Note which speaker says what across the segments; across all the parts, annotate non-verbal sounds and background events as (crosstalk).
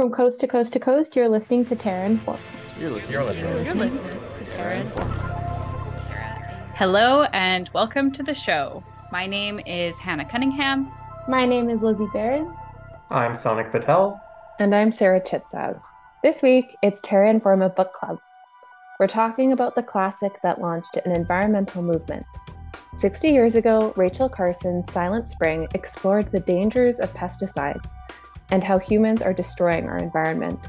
Speaker 1: From coast to coast to coast, you're listening to Terra Informa.
Speaker 2: You're listening.
Speaker 3: You're listening.
Speaker 4: You're listening to Terra Informa. Hello and welcome to the show. My name is Hannah Cunningham.
Speaker 1: My name is Lizzie Barron.
Speaker 5: I'm Sonic Patel.
Speaker 6: And I'm Sarah Chitsaz. This week, it's Terra Informa Book Club. We're talking about the classic that launched an environmental movement. 60 years ago, Rachel Carson's Silent Spring explored the dangers of pesticides and how humans are destroying our environment.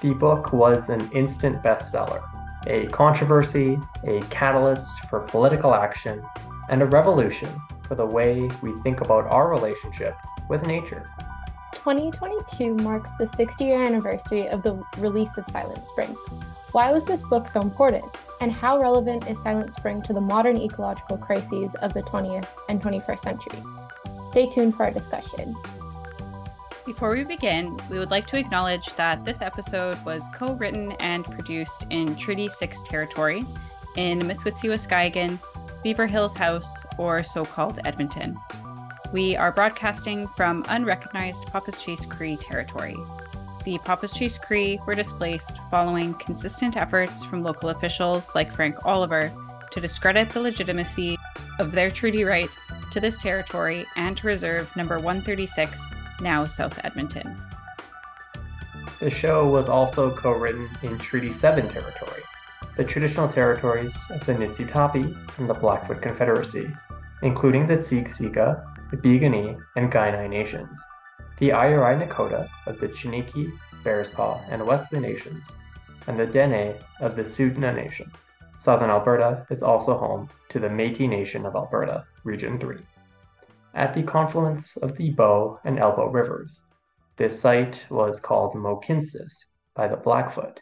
Speaker 5: The book was an instant bestseller, a controversy, a catalyst for political action, and a revolution for the way we think about our relationship with nature.
Speaker 1: 2022 marks the 60 year anniversary of the release of Silent Spring. Why was this book so important? And how relevant is Silent Spring to the modern ecological crises of the 20th and 21st century? Stay tuned for our discussion.
Speaker 4: Before we begin, we would like to acknowledge that this episode was co written and produced in Treaty 6 territory in amiskwaciwâskahikan, Beaver Hills House, or so called Edmonton. We are broadcasting from unrecognized Papaschase Cree territory. The Papaschase Cree were displaced following consistent efforts from local officials like Frank Oliver to discredit the legitimacy of their treaty right to this territory and to reserve number 136, now South Edmonton.
Speaker 5: The show was also co written in Treaty 7 territory, the traditional territories of the Niitsitapi and the Blackfoot Confederacy, including the Siksika, the Piikani, and Kainai nations, the Airai Nakota of the Chiniki, Bearspaw, and Wesley nations, and the Dene of the Tsuut'ina Nation. Southern Alberta is also home to the Métis Nation of Alberta, Region 3. At the confluence of the Bow and Elbow rivers, this site was called Mohkinstsis by the Blackfoot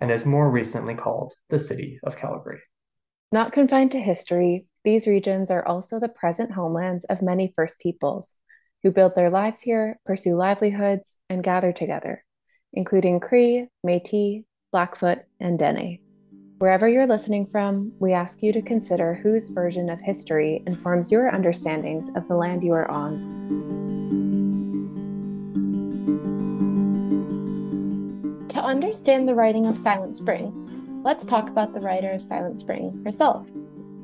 Speaker 5: and is more recently called the City of Calgary.
Speaker 6: Not confined to history, these regions are also the present homelands of many First Peoples who build their lives here, pursue livelihoods, and gather together, including Cree, Metis, Blackfoot, and Dene. Wherever you're listening from, we ask you to consider whose version of history informs your understandings of the land you are on.
Speaker 1: To understand the writing of Silent Spring, let's talk about the writer of Silent Spring herself.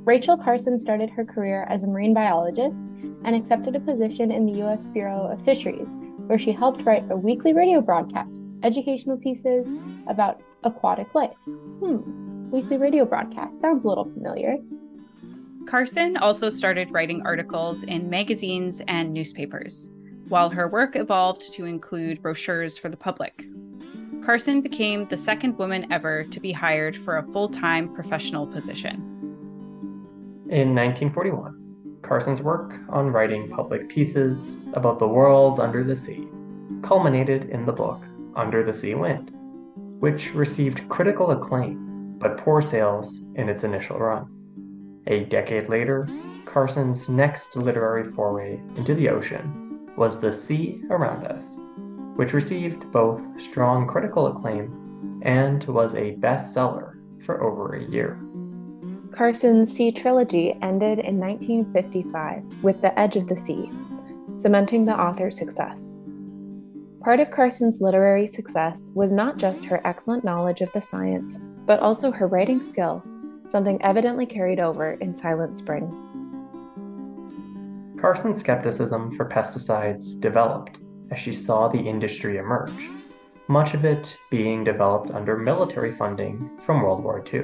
Speaker 1: Rachel Carson started her career as a marine biologist and accepted a position in the U.S. Bureau of Fisheries, where she helped write a weekly radio broadcast, educational pieces about aquatic life. Hmm, weekly radio broadcast sounds a little familiar.
Speaker 4: Carson also started writing articles in magazines and newspapers, while her work evolved to include brochures for the public. Carson became the second woman ever to be hired for a full time professional position.
Speaker 5: In 1941, Carson's work on writing public pieces about the world under the sea culminated in the book Under the Sea Wind, which received critical acclaim but poor sales in its initial run. A decade later, Carson's next literary foray into the ocean was The Sea Around Us, which received both strong critical acclaim and was a bestseller for over a year.
Speaker 6: Carson's Sea trilogy ended in 1955 with The Edge of the Sea, cementing the author's success. Part of Carson's literary success was not just her excellent knowledge of the science, but also her writing skill, something evidently carried over in Silent Spring.
Speaker 5: Carson's skepticism for pesticides developed as she saw the industry emerge, much of it being developed under military funding from World War II.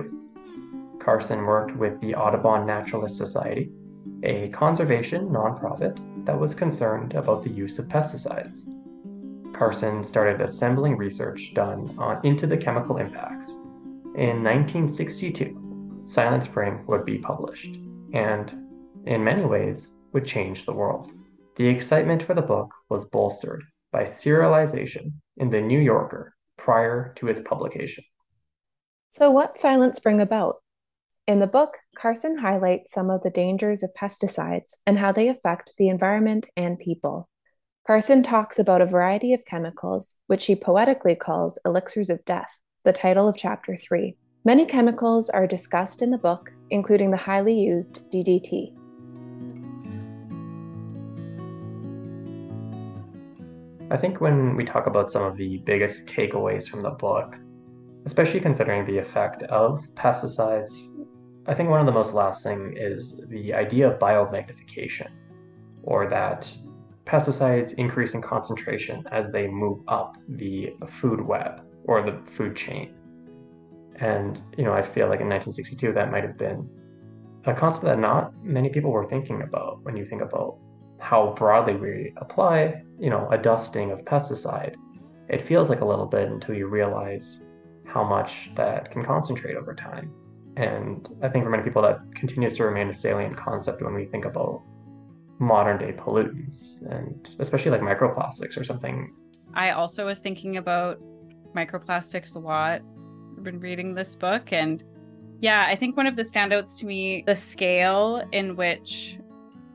Speaker 5: Carson worked with the Audubon Naturalist Society, a conservation nonprofit that was concerned about the use of pesticides. Carson started assembling research done on into the chemical impacts. In 1962, Silent Spring would be published, and, in many ways, would change the world. The excitement for the book was bolstered by serialization in The New Yorker prior to its publication.
Speaker 6: So, what's Silent Spring about? In the book, Carson highlights some of the dangers of pesticides and how they affect the environment and people. Carson talks about a variety of chemicals, which he poetically calls elixirs of death, the title of chapter 3. Many chemicals are discussed in the book, including the highly used DDT.
Speaker 5: I think when we talk about some of the biggest takeaways from the book, especially considering the effect of pesticides, I think one of the most lasting is the idea of biomagnification, or that pesticides increase in concentration as they move up the food web or the food chain. And, you know, I feel like in 1962 that might have been a concept that not many people were thinking about when you think about how broadly we apply, you know, a dusting of pesticide. It feels like a little bit until you realize how much that can concentrate over time. And I think for many people that continues to remain a salient concept when we think about modern day pollutants and especially like microplastics or something.
Speaker 4: I also was thinking about microplastics a lot. I've been reading this book and yeah, I think one of the standouts to me, the scale in which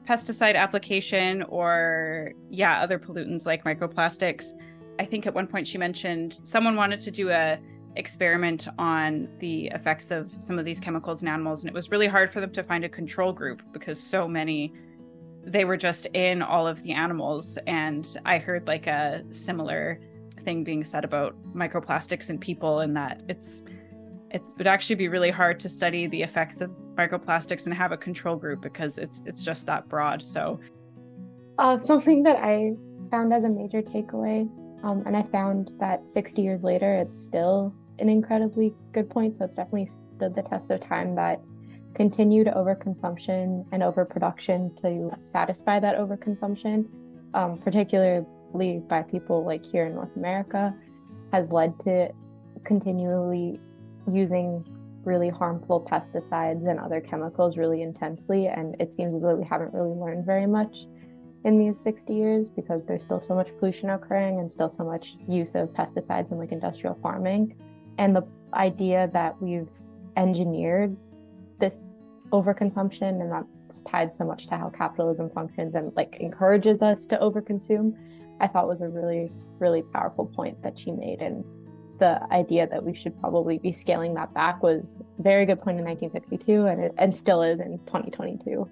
Speaker 4: pesticide application or yeah, other pollutants like microplastics. I think at one point she mentioned someone wanted to do a experiment on the effects of some of these chemicals in animals and it was really hard for them to find a control group because so many they were just in all of the animals. And I heard like a similar thing being said about microplastics in people, and that it's it would actually be really hard to study the effects of microplastics and have a control group because it's it's just that broad. So,
Speaker 1: uh, something that I found as a major takeaway, um, and I found that 60 years later, it's still an incredibly good point. So it's definitely stood the test of time that continued overconsumption and overproduction to satisfy that overconsumption, um, particularly by people like here in North America, has led to continually using really harmful pesticides and other chemicals really intensely. And it seems as though we haven't really learned very much in these 60 years because there's still so much pollution occurring and still so much use of pesticides in like industrial farming. And the idea that we've engineered this overconsumption and that's tied so much to how capitalism functions and like encourages us to overconsume i thought was a really really powerful point that she made and the idea that we should probably be scaling that back was a very good point in 1962 and it and still is in 2022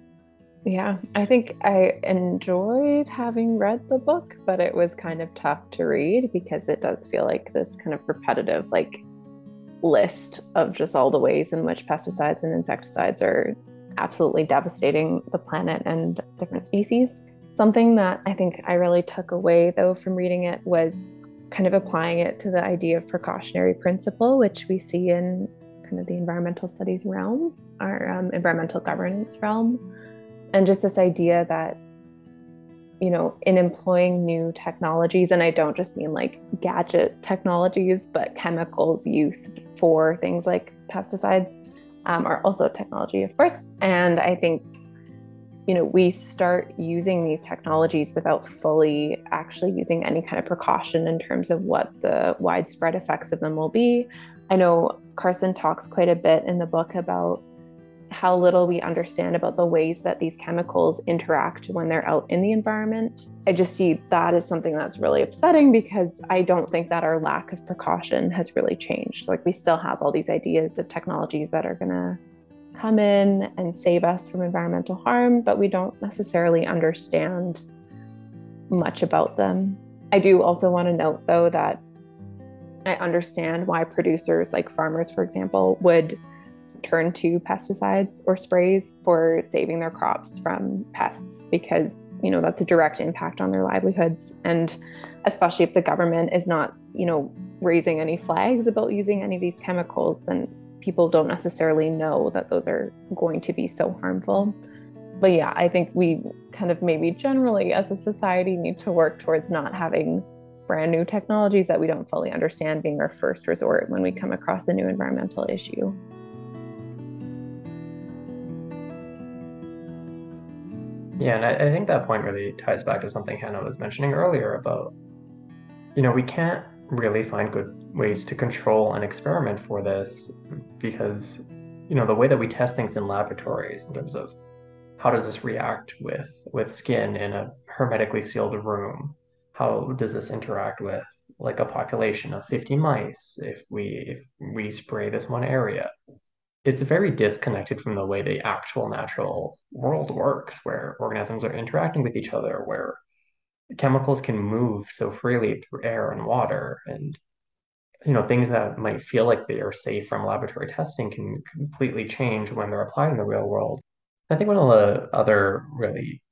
Speaker 6: yeah i think i enjoyed having read the book but it was kind of tough to read because it does feel like this kind of repetitive like list of just all the ways in which pesticides and insecticides are absolutely devastating the planet and different species. Something that I think I really took away, though, from reading it was kind of applying it to the idea of precautionary principle, which we see in kind of the environmental studies realm, our um, environmental governance realm. And just this idea that you know, in employing new technologies, and I don't just mean like gadget technologies, but chemicals used for things like pesticides um, are also technology, of course. And I think, you know, we start using these technologies without fully actually using any kind of precaution in terms of what the widespread effects of them will be. I know Carson talks quite a bit in the book about how little we understand about the ways that these chemicals interact when they're out in the environment. I just see that as something that's really upsetting because I don't think that our lack of precaution has really changed. Like, we still have all these ideas of technologies that are going to come in and save us from environmental harm, but we don't necessarily understand much about them. I do also want to note, though, that I understand why producers, like farmers, for example, would turn to pesticides or sprays for saving their crops from pests because you know that's a direct impact on their livelihoods and especially if the government is not you know raising any flags about using any of these chemicals and people don't necessarily know that those are going to be so harmful. But yeah i think we kind of maybe generally as a society need to work towards not having brand new technologies that we don't fully understand being our first resort when we come across a new environmental issue.
Speaker 5: Yeah, and I, I think that point really ties back to something Hannah was mentioning earlier about, you know, we can't really find good ways to control and experiment for this because, you know, the way that we test things in laboratories in terms of how does this react with with skin in a hermetically sealed room? How does this interact with like a population of 50 mice if we if we spray this one area? it's very disconnected from the way the actual natural world works, where organisms are interacting with each other, where chemicals can move so freely through air and water and you know things that might feel like they are safe from laboratory testing can completely change when they're applied in the real world i think one of the other really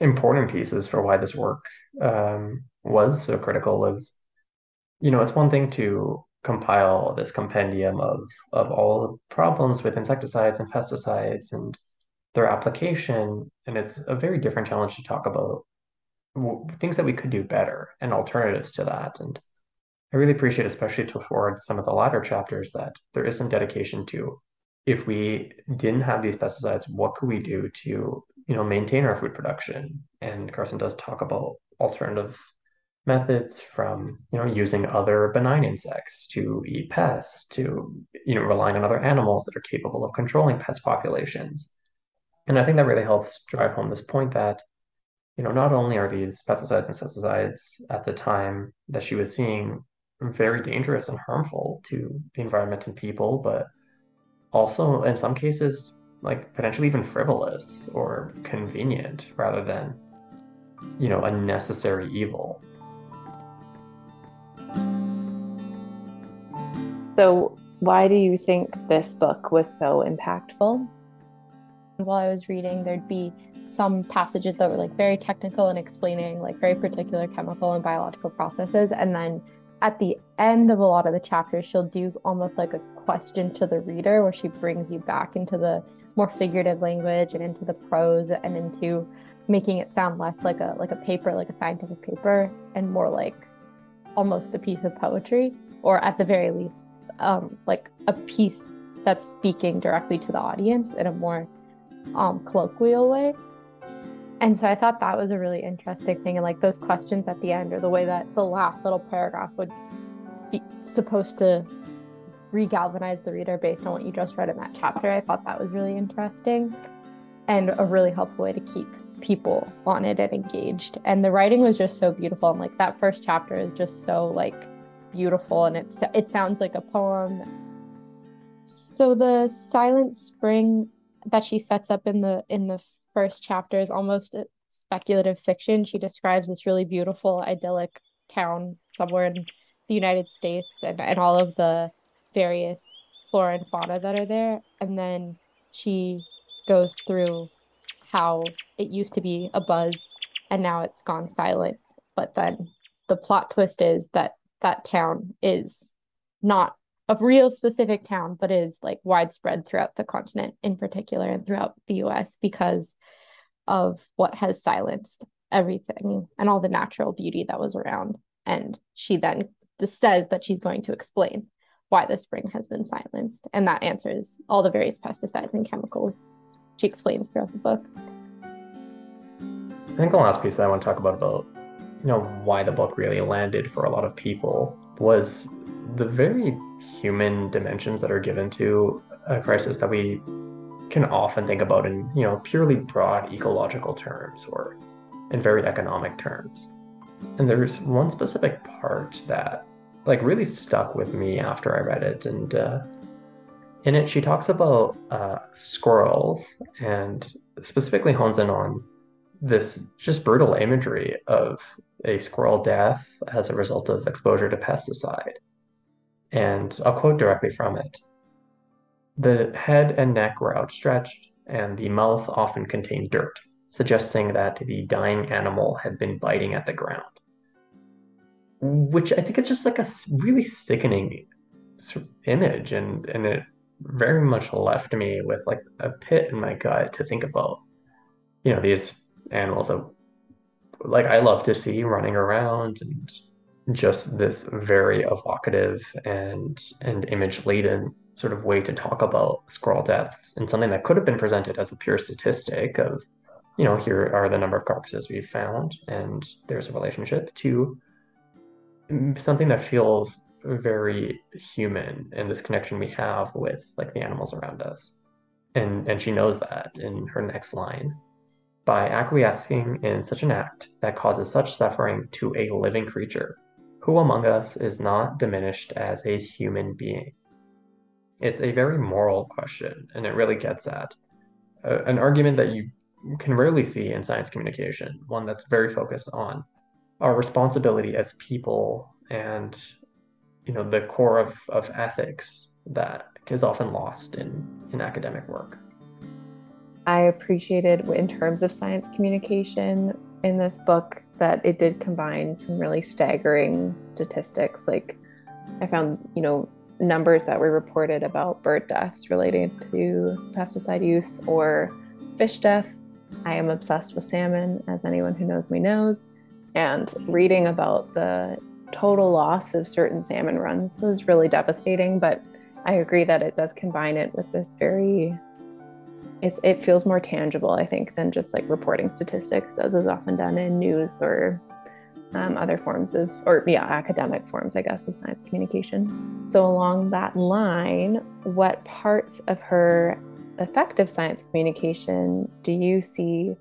Speaker 5: important pieces for why this work um, was so critical was you know it's one thing to compile this compendium of of all the problems with insecticides and pesticides and their application and it's a very different challenge to talk about things that we could do better and alternatives to that. And I really appreciate, especially toward some of the latter chapters, that there is some dedication to if we didn't have these pesticides, what could we do to, you know, maintain our food production? And Carson does talk about alternative methods from, you know, using other benign insects to eat pests, to, you know, relying on other animals that are capable of controlling pest populations. And I think that really helps drive home this point that you know, not only are these pesticides and pesticides at the time that she was seeing very dangerous and harmful to the environment and people, but also in some cases, like potentially even frivolous or convenient rather than, you know, a necessary evil.
Speaker 6: So, why do you think this book was so impactful?
Speaker 1: While I was reading, there'd be some passages that were like very technical and explaining like very particular chemical and biological processes and then at the end of a lot of the chapters she'll do almost like a question to the reader where she brings you back into the more figurative language and into the prose and into making it sound less like a like a paper like a scientific paper and more like almost a piece of poetry or at the very least um, like a piece that's speaking directly to the audience in a more um, colloquial way and so I thought that was a really interesting thing. And like those questions at the end, or the way that the last little paragraph would be supposed to regalvanize the reader based on what you just read in that chapter. I thought that was really interesting and a really helpful way to keep people on it and engaged. And the writing was just so beautiful. And like that first chapter is just so like beautiful and it's it sounds like a poem. So the silent spring that she sets up in the in the first chapter is almost speculative fiction. She describes this really beautiful, idyllic town somewhere in the United States and, and all of the various flora and fauna that are there. And then she goes through how it used to be a buzz and now it's gone silent. But then the plot twist is that that town is not a real specific town, but is like widespread throughout the continent in particular and throughout the US because of what has silenced everything and all the natural beauty that was around. And she then just says that she's going to explain why the spring has been silenced. And that answers all the various pesticides and chemicals she explains throughout the book.
Speaker 5: I think the last piece that I want to talk about about you know why the book really landed for a lot of people was the very human dimensions that are given to a crisis that we can often think about in you know purely broad ecological terms or in very economic terms. And there's one specific part that like really stuck with me after I read it, and uh, in it she talks about uh, squirrels and specifically hones in on this just brutal imagery of a squirrel death as a result of exposure to pesticide. And I'll quote directly from it. The head and neck were outstretched, and the mouth often contained dirt, suggesting that the dying animal had been biting at the ground. Which I think is just like a really sickening image, and, and it very much left me with like a pit in my gut to think about, you know, these animals that like I love to see running around and just this very evocative and and image laden sort of way to talk about squirrel deaths and something that could have been presented as a pure statistic of you know here are the number of carcasses we've found and there's a relationship to something that feels very human and this connection we have with like the animals around us and and she knows that in her next line by acquiescing in such an act that causes such suffering to a living creature who among us is not diminished as a human being? It's a very moral question, and it really gets at uh, an argument that you can rarely see in science communication, one that's very focused on our responsibility as people and you know the core of, of ethics that is often lost in, in academic work.
Speaker 6: I appreciated in terms of science communication in this book that it did combine some really staggering statistics. Like I found, you know, numbers that were reported about bird deaths related to pesticide use or fish death. I am obsessed with salmon, as anyone who knows me knows. And reading about the total loss of certain salmon runs was really devastating. But I agree that it does combine it with this very it, it feels more tangible, I think, than just like reporting statistics, as is often done in news or um, other forms of, or yeah, academic forms, I guess, of science communication. So, along that line, what parts of her effective science communication do you see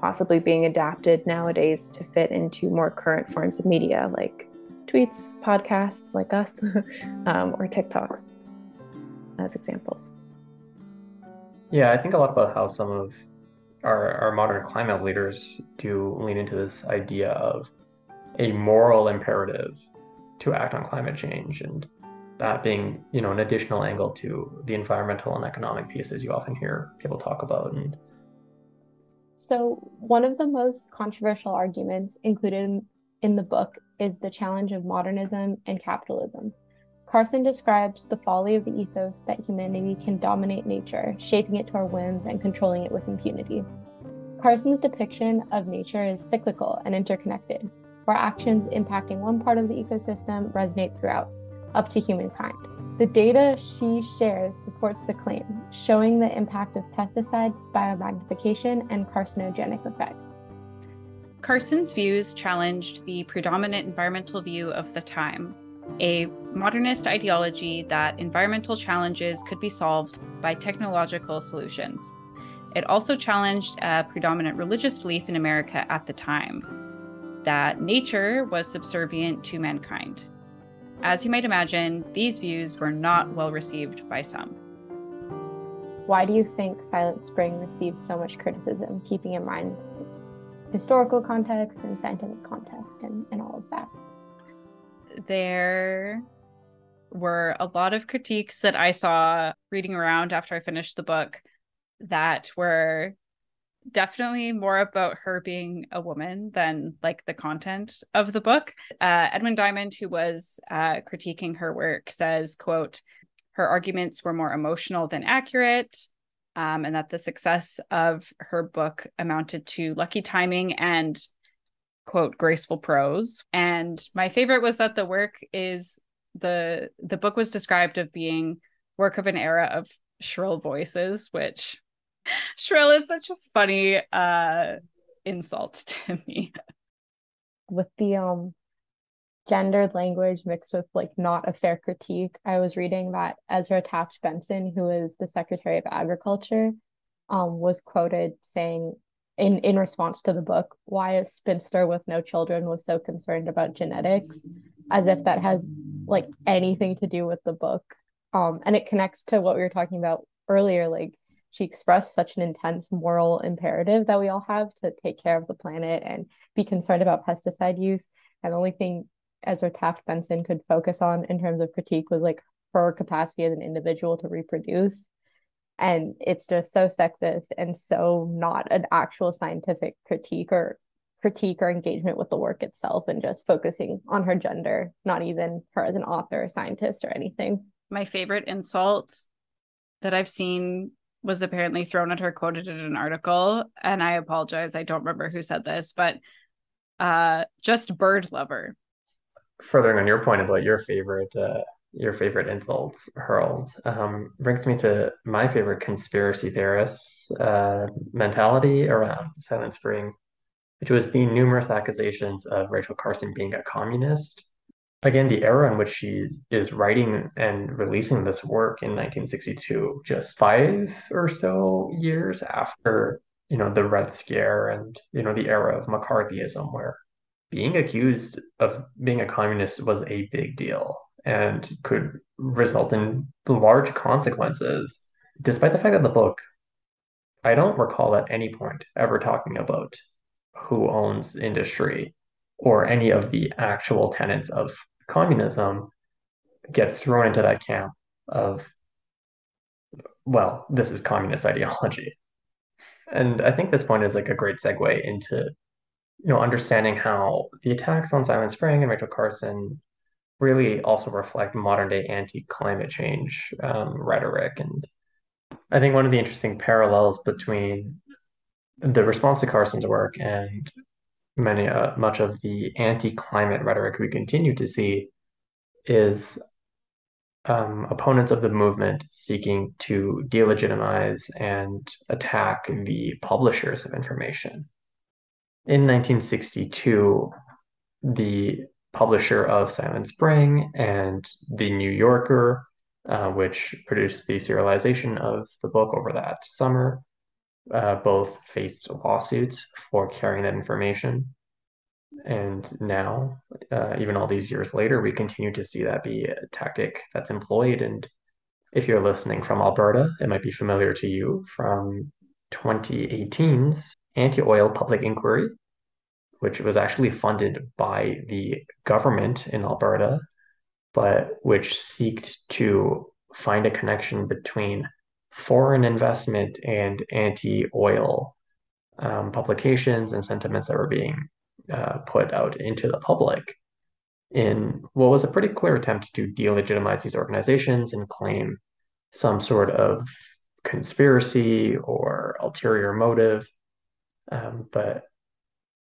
Speaker 6: possibly being adapted nowadays to fit into more current forms of media like tweets, podcasts like us, (laughs) um, or TikToks as examples?
Speaker 5: Yeah, I think a lot about how some of our, our modern climate leaders do lean into this idea of a moral imperative to act on climate change and that being you know an additional angle to the environmental and economic pieces you often hear people talk about. And
Speaker 1: so one of the most controversial arguments included in, the book is the challenge of modernism and capitalism. Carson describes the folly of the ethos that humanity can dominate nature, shaping it to our whims and controlling it with impunity. Carson's depiction of nature is cyclical and interconnected, where actions impacting one part of the ecosystem resonate throughout, up to humankind. The data she shares supports the claim, showing the impact of pesticide biomagnification and carcinogenic effects.
Speaker 4: Carson's views challenged the predominant environmental view of the time, a modernist ideology that environmental challenges could be solved by technological solutions. It also challenged a predominant religious belief in America at the time that nature was subservient to mankind. As you might imagine, these views were not well received by some.
Speaker 1: Why do you think Silent Spring received so much criticism, keeping in mind its historical context and scientific context and, and all of that?
Speaker 4: there were a lot of critiques that I saw reading around after I finished the book that were definitely more about her being a woman than like the content of the book. Uh, Edwin Diamond, who was uh, critiquing her work, says, "quote Her arguments were more emotional than accurate." Um, and that the success of her book amounted to lucky timing and quote graceful prose and my favorite was that the work is the the book was described of being work of an era of shrill voices which shrill is such a funny uh insult (laughs) to me.
Speaker 1: With the um gendered language mixed with like not a fair critique i was reading that ezra taft benson who is the secretary of agriculture um was quoted saying in in response to the book why a spinster with no children was so concerned about genetics as if that has like anything to do with the book. Um and it connects to what we were talking about earlier like she expressed such an intense moral imperative that we all have to take care of the planet and be concerned about pesticide use. And the only thing Ezra Taft Benson could focus on in terms of critique was like her capacity as an individual to reproduce. And it's just so sexist and so not an actual scientific critique or critique or engagement with the work itself and just focusing on her gender not even her as an author scientist or anything.
Speaker 4: My favorite insult that i've seen was apparently thrown at her quoted in an article and i apologize i don't remember who said this but uh just bird lover
Speaker 5: furthering on your point about your favorite uh your favorite insults hurled um, brings me to my favorite conspiracy theorists uh, mentality around Silent Spring, which was the numerous accusations of Rachel Carson being a communist. Again, the era in which she is writing and releasing this work in 1962, just five or so years after, you know, the Red Scare and, you know, the era of McCarthyism, where being accused of being a communist was a big deal and could result in large consequences. Despite the fact that the book, I don't recall at any point ever talking about who owns industry or any of the actual tenets of communism gets thrown into that camp of, well, this is communist ideology. And I think this point is like a great segue into, you know, understanding how the attacks on Silent Spring and Rachel Carson really also reflect modern day anti-climate change um, rhetoric. And I think one of the interesting parallels between the response to Carson's work and many uh, much of the anti-climate rhetoric we continue to see is um, opponents of the movement seeking to delegitimize and attack the publishers of information. In 1962, the publisher of Silent Spring and the New Yorker, uh, which produced the serialization of the book over that summer, uh, both faced lawsuits for carrying that information. And now, uh, even all these years later, we continue to see that be a tactic that's employed. And if you're listening from Alberta, it might be familiar to you from 2018's anti oil public inquiry, which was actually funded by the government in Alberta, but which sought to find a connection between foreign investment and anti oil um, publications and sentiments that were being uh, put out into the public in what was a pretty clear attempt to delegitimize these organizations and claim some sort of conspiracy or ulterior motive. Um, but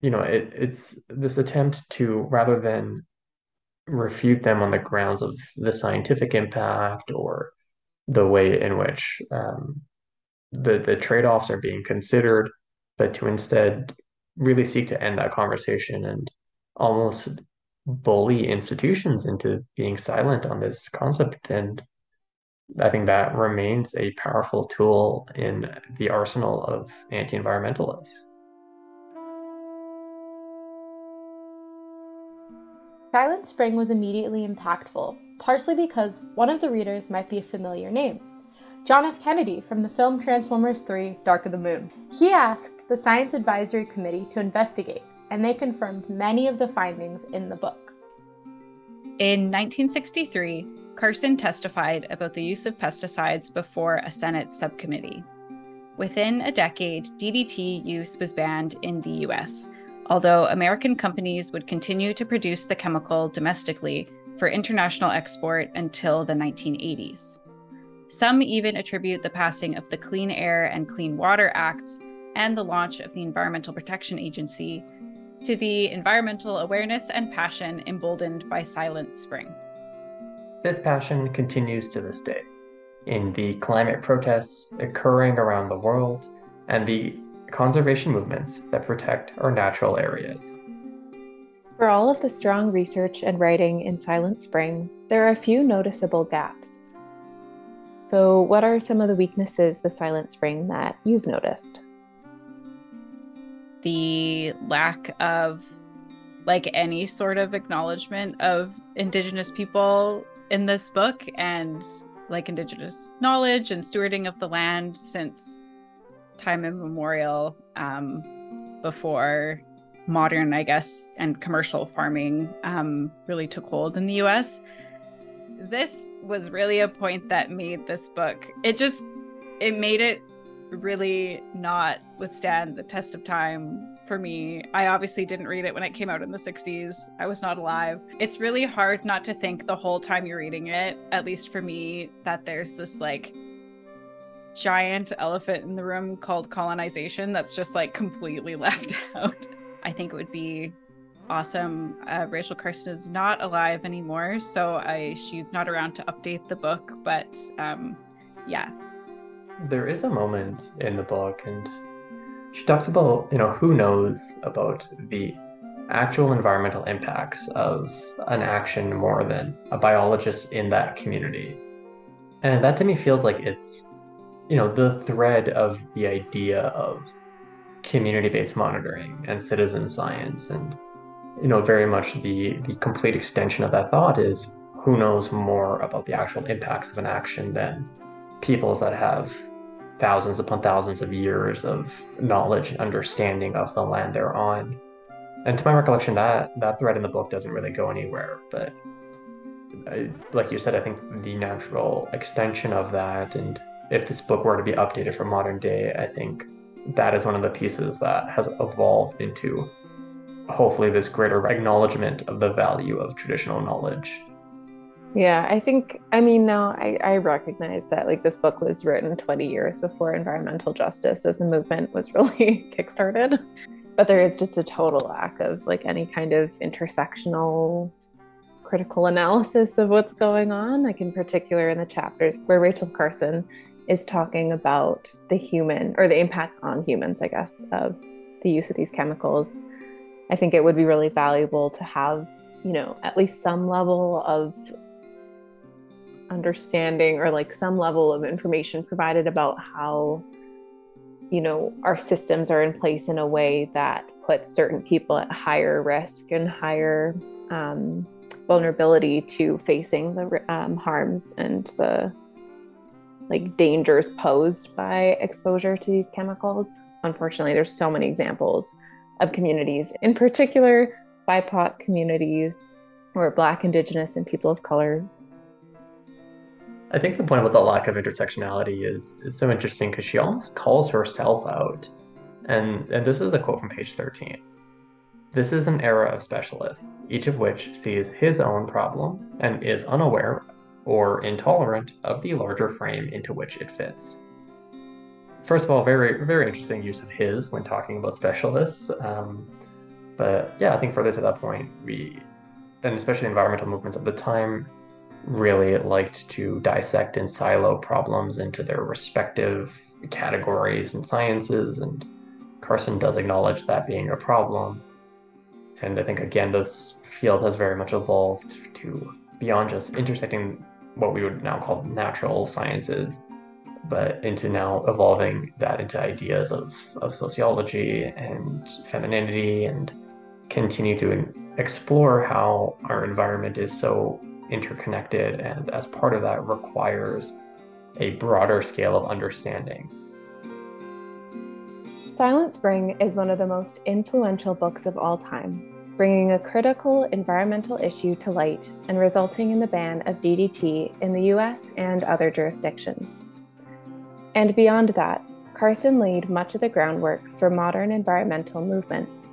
Speaker 5: you know, it, it's this attempt to rather than refute them on the grounds of the scientific impact or the way in which um, the the trade-offs are being considered, but to instead really seek to end that conversation and almost bully institutions into being silent on this concept. And I think that remains a powerful tool in the arsenal of anti environmentalists.
Speaker 1: Silent Spring was immediately impactful, partially because one of the readers might be a familiar name John F. Kennedy from the film Transformers 3 Dark of the Moon. He asked the Science Advisory Committee to investigate, and they confirmed many of the findings in the book.
Speaker 4: In 1963, Carson testified about the use of pesticides before a Senate subcommittee. Within a decade, DDT use was banned in the US, although American companies would continue to produce the chemical domestically for international export until the 1980s. Some even attribute the passing of the Clean Air and Clean Water Acts and the launch of the Environmental Protection Agency to the environmental awareness and passion emboldened by Silent Spring.
Speaker 5: This passion continues to this day in the climate protests occurring around the world and the conservation movements that protect our natural areas.
Speaker 6: For all of the strong research and writing in Silent Spring, there are a few noticeable gaps. So, what are some of the weaknesses with Silent Spring that you've noticed?
Speaker 4: The lack of like any sort of acknowledgement of indigenous people in this book and like indigenous knowledge and stewarding of the land since time immemorial um, before modern i guess and commercial farming um, really took hold in the us this was really a point that made this book it just it made it really not withstand the test of time for me. I obviously didn't read it when it came out in the 60s. I was not alive. It's really hard not to think the whole time you're reading it, at least for me, that there's this like giant elephant in the room called colonization that's just like completely (laughs) left out. I think it would be awesome. Uh, Rachel Carson is not alive anymore, so I she's not around to update the book. But um, yeah,
Speaker 5: there is a moment in the book, and she talks about you know who knows about the actual environmental impacts of an action more than a biologist in that community, and that to me feels like it's you know the thread of the idea of community-based monitoring and citizen science and you know, very much the the complete extension of that thought is who knows more about the actual impacts of an action than peoples that have thousands upon thousands of years of knowledge and understanding of the land they're on. and to my recollection, that that thread in the book doesn't really go anywhere. But I, like you said, I think the natural extension of that, and if this book were to be updated for modern day, I think that is one of the pieces that has evolved into hopefully this greater acknowledgement of the value of traditional knowledge.
Speaker 6: Yeah, I think, I mean, no, I, I recognize that like this book was written 20 years before environmental justice as a movement was (laughs) really kickstarted. But there is just a total lack of like any kind of intersectional critical analysis of what's going on, like in particular in the chapters where Rachel Carson is talking about the human or the impacts on humans, I guess, of the use of these chemicals. I think it would be really valuable to have, you know, at least some level of understanding or like some level of information provided about how you know our systems are in place in a way that puts certain people at higher risk and higher um, vulnerability to facing the um, harms and the like dangers posed by exposure to these chemicals unfortunately there's so many examples of communities in particular bipoc communities or black indigenous and people of color
Speaker 5: I think the point about the lack of intersectionality is is so interesting because she almost calls herself out. And and this is a quote from page 13. This is an era of specialists, each of which sees his own problem and is unaware or intolerant of the larger frame into which it fits. First of all, very very interesting use of his when talking about specialists. Um, but yeah, I think further to that point, we and especially environmental movements of the time really liked to dissect and silo problems into their respective categories and sciences. And Carson does acknowledge that being a problem. And I think, again, this field has very much evolved to beyond just intersecting what we would now call natural sciences, but into now evolving that into ideas of, of sociology and femininity and continue to explore how our environment is so interconnected, and as part of that, requires a broader scale of understanding.
Speaker 6: Silent Spring is one of the most influential books of all time, bringing a critical environmental issue to light and resulting in the ban of DDT in the US and other jurisdictions. And beyond that, Carson laid much of the groundwork for modern environmental movements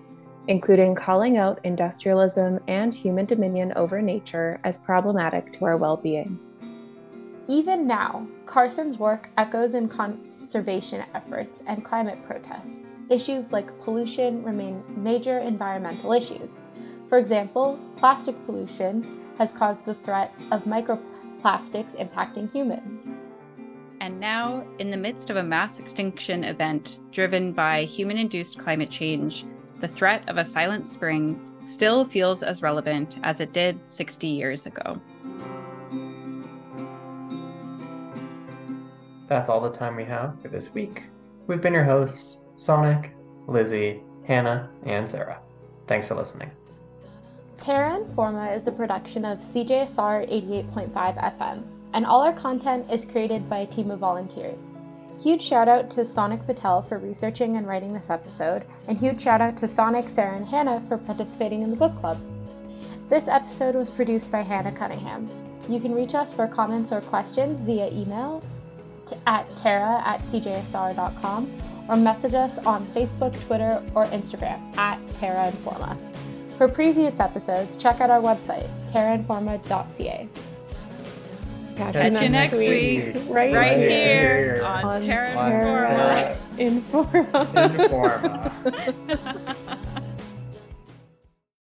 Speaker 6: including calling out industrialism and human dominion over nature as problematic to our well being.
Speaker 1: Even now, Carson's work echoes in conservation efforts and climate protests. Issues like pollution remain major environmental issues. For example, plastic pollution has caused the threat of microplastics impacting humans.
Speaker 4: And now, in the midst of a mass extinction event driven by human induced climate change, the threat of a silent spring still feels as relevant as it did 60 years ago.
Speaker 5: That's all the time we have for this week. We've been your hosts, Sonic, Lizzie, Hannah, and Sarah. Thanks for listening.
Speaker 1: Terra Informa is a production of CJSR 88.5 FM, and all our content is created by a team of volunteers. Huge shout out to Sonic Patel for researching and writing this episode, and huge shout out to Sonic, Sarah, and Hannah for participating in the book club. This episode was produced by Hannah Cunningham. You can reach us for comments or questions via email at terra at cjsr.com or message us on Facebook, Twitter, or Instagram at Terra Informa. For previous episodes, check out our website, terrainforma.ca.
Speaker 4: Catch, Catch you next week, week. Right, right, here, here on, on Terra (laughs) Informa.
Speaker 5: Informa. Informa. (laughs)